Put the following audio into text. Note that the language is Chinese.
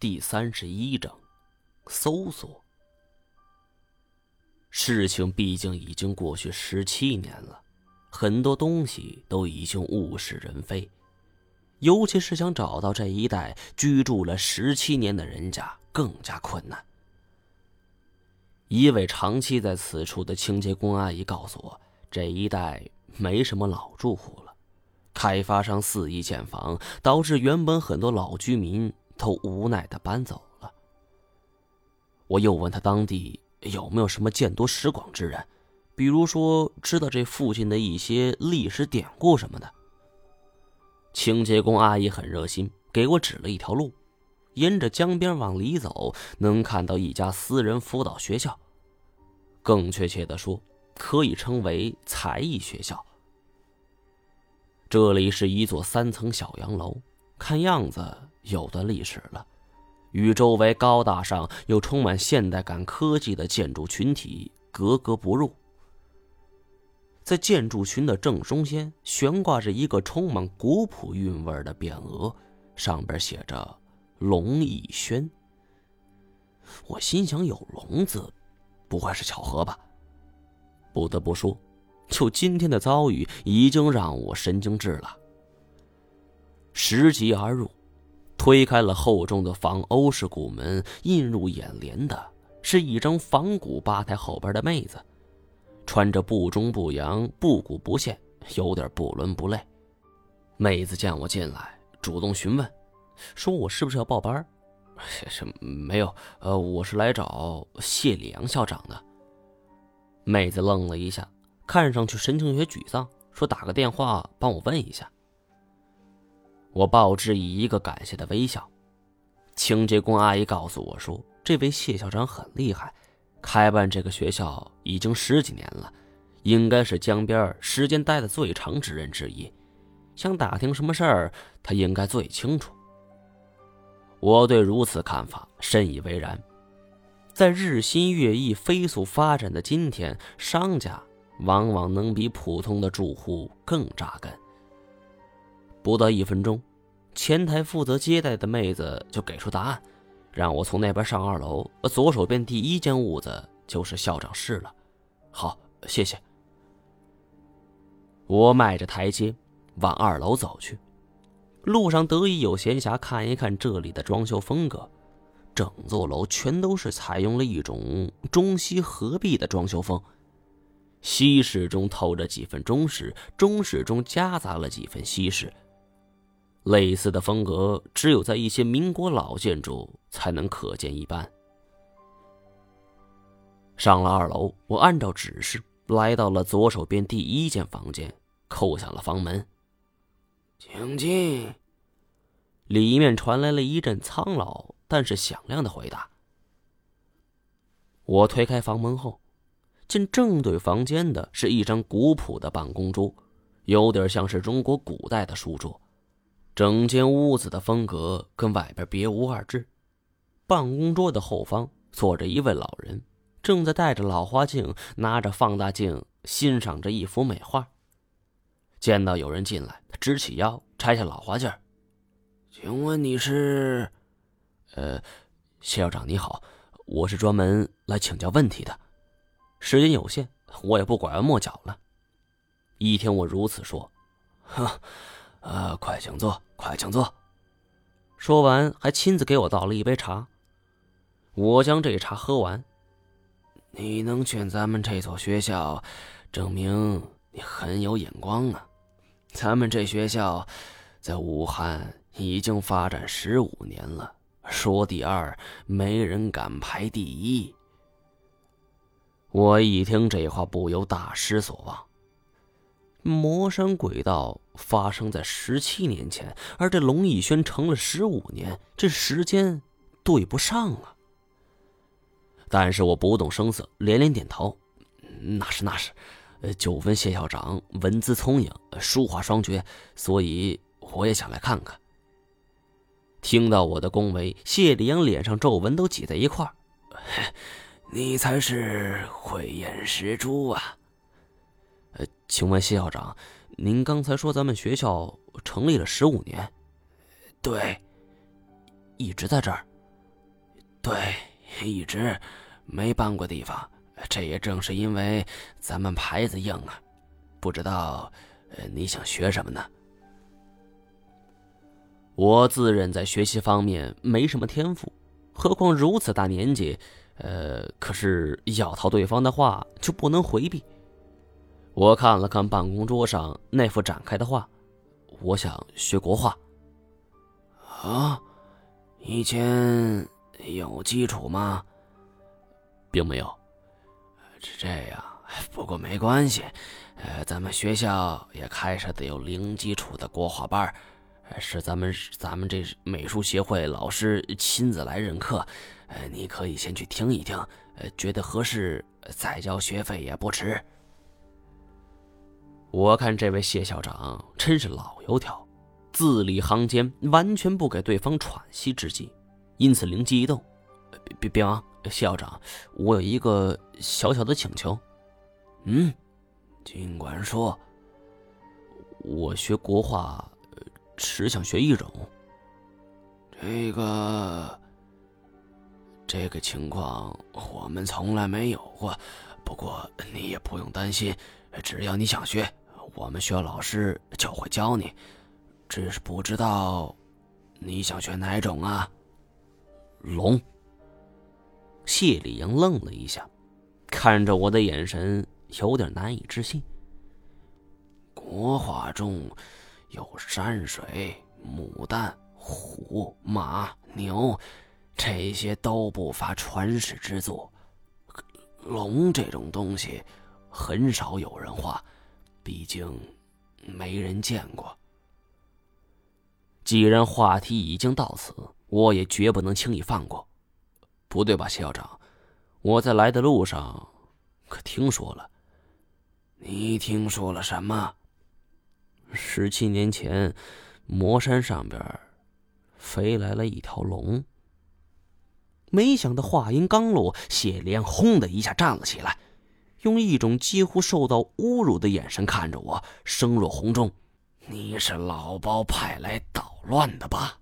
第三十一章，搜索。事情毕竟已经过去十七年了，很多东西都已经物是人非，尤其是想找到这一带居住了十七年的人家更加困难。一位长期在此处的清洁工阿姨告诉我，这一带没什么老住户了，开发商肆意建房，导致原本很多老居民。都无奈的搬走了。我又问他当地有没有什么见多识广之人，比如说知道这附近的一些历史典故什么的。清洁工阿姨很热心，给我指了一条路，沿着江边往里走，能看到一家私人辅导学校，更确切的说，可以称为才艺学校。这里是一座三层小洋楼，看样子。有段历史了，与周围高大上又充满现代感科技的建筑群体格格不入。在建筑群的正中间悬挂着一个充满古朴韵味的匾额，上边写着“龙逸轩”。我心想，有“龙”字，不会是巧合吧？不得不说，就今天的遭遇，已经让我神经质了。拾级而入。推开了厚重的仿欧式古门，映入眼帘的是一张仿古吧台后边的妹子，穿着不中不洋、不古不现，有点不伦不类。妹子见我进来，主动询问，说我是不是要报班？是没有，呃，我是来找谢里阳校长的。妹子愣了一下，看上去神情有些沮丧，说打个电话帮我问一下。我报之以一个感谢的微笑。清洁工阿姨告诉我说：“这位谢校长很厉害，开办这个学校已经十几年了，应该是江边时间待的最长之人之一。想打听什么事儿，他应该最清楚。”我对如此看法深以为然。在日新月异、飞速发展的今天，商家往往能比普通的住户更扎根。不到一分钟，前台负责接待的妹子就给出答案，让我从那边上二楼，左手边第一间屋子就是校长室了。好，谢谢。我迈着台阶往二楼走去，路上得以有闲暇看一看这里的装修风格。整座楼全都是采用了一种中西合璧的装修风，西式中透着几分中式，中式中夹杂了几分西式。类似的风格只有在一些民国老建筑才能可见一斑。上了二楼，我按照指示来到了左手边第一间房间，扣响了房门。请进。里面传来了一阵苍老但是响亮的回答。我推开房门后，见正对房间的是一张古朴的办公桌，有点像是中国古代的书桌。整间屋子的风格跟外边别无二致。办公桌的后方坐着一位老人，正在戴着老花镜，拿着放大镜欣赏着一幅美画。见到有人进来，他直起腰，拆下老花镜请问你是？呃，谢校长你好，我是专门来请教问题的。时间有限，我也不拐弯抹角了。一听我如此说，呵。啊，快请坐，快请坐。说完，还亲自给我倒了一杯茶。我将这茶喝完。你能选咱们这所学校，证明你很有眼光啊。咱们这学校在武汉已经发展十五年了，说第二，没人敢排第一。我一听这话，不由大失所望。魔山轨道发生在十七年前，而这龙逸轩成了十五年，这时间对不上啊。但是我不动声色，连连点头：“那是那是。”呃，久闻谢校长文姿聪颖，书画双绝，所以我也想来看看。听到我的恭维，谢立阳脸上皱纹都挤在一块儿：“你才是慧眼识珠啊！”请问谢校长，您刚才说咱们学校成立了十五年？对，一直在这儿。对，一直没搬过地方。这也正是因为咱们牌子硬啊。不知道，你想学什么呢？我自认在学习方面没什么天赋，何况如此大年纪，呃，可是要套对方的话就不能回避。我看了看办公桌上那幅展开的画，我想学国画。啊，以前有基础吗？并没有。这样，不过没关系。呃，咱们学校也开设的有零基础的国画班，是咱们咱们这美术协会老师亲自来任课。呃，你可以先去听一听，呃，觉得合适再交学费也不迟。我看这位谢校长真是老油条，字里行间完全不给对方喘息之机，因此灵机一动：“别别忙，谢校长，我有一个小小的请求。”“嗯，尽管说。”“我学国画，只想学一种。”“这个，这个情况我们从来没有过，不过你也不用担心，只要你想学。”我们学校老师就会教你，只是不知道你想学哪种啊？龙。谢礼阳愣了一下，看着我的眼神有点难以置信。国画中有山水、牡丹、虎、马、牛，这些都不乏传世之作。龙这种东西很少有人画。毕竟，没人见过。既然话题已经到此，我也绝不能轻易放过。不对吧，校长？我在来的路上可听说了。你听说了什么？十七年前，魔山上边飞来了一条龙。没想到话音刚落，谢莲轰的一下站了起来。用一种几乎受到侮辱的眼神看着我，声若洪钟：“你是老包派来捣乱的吧？”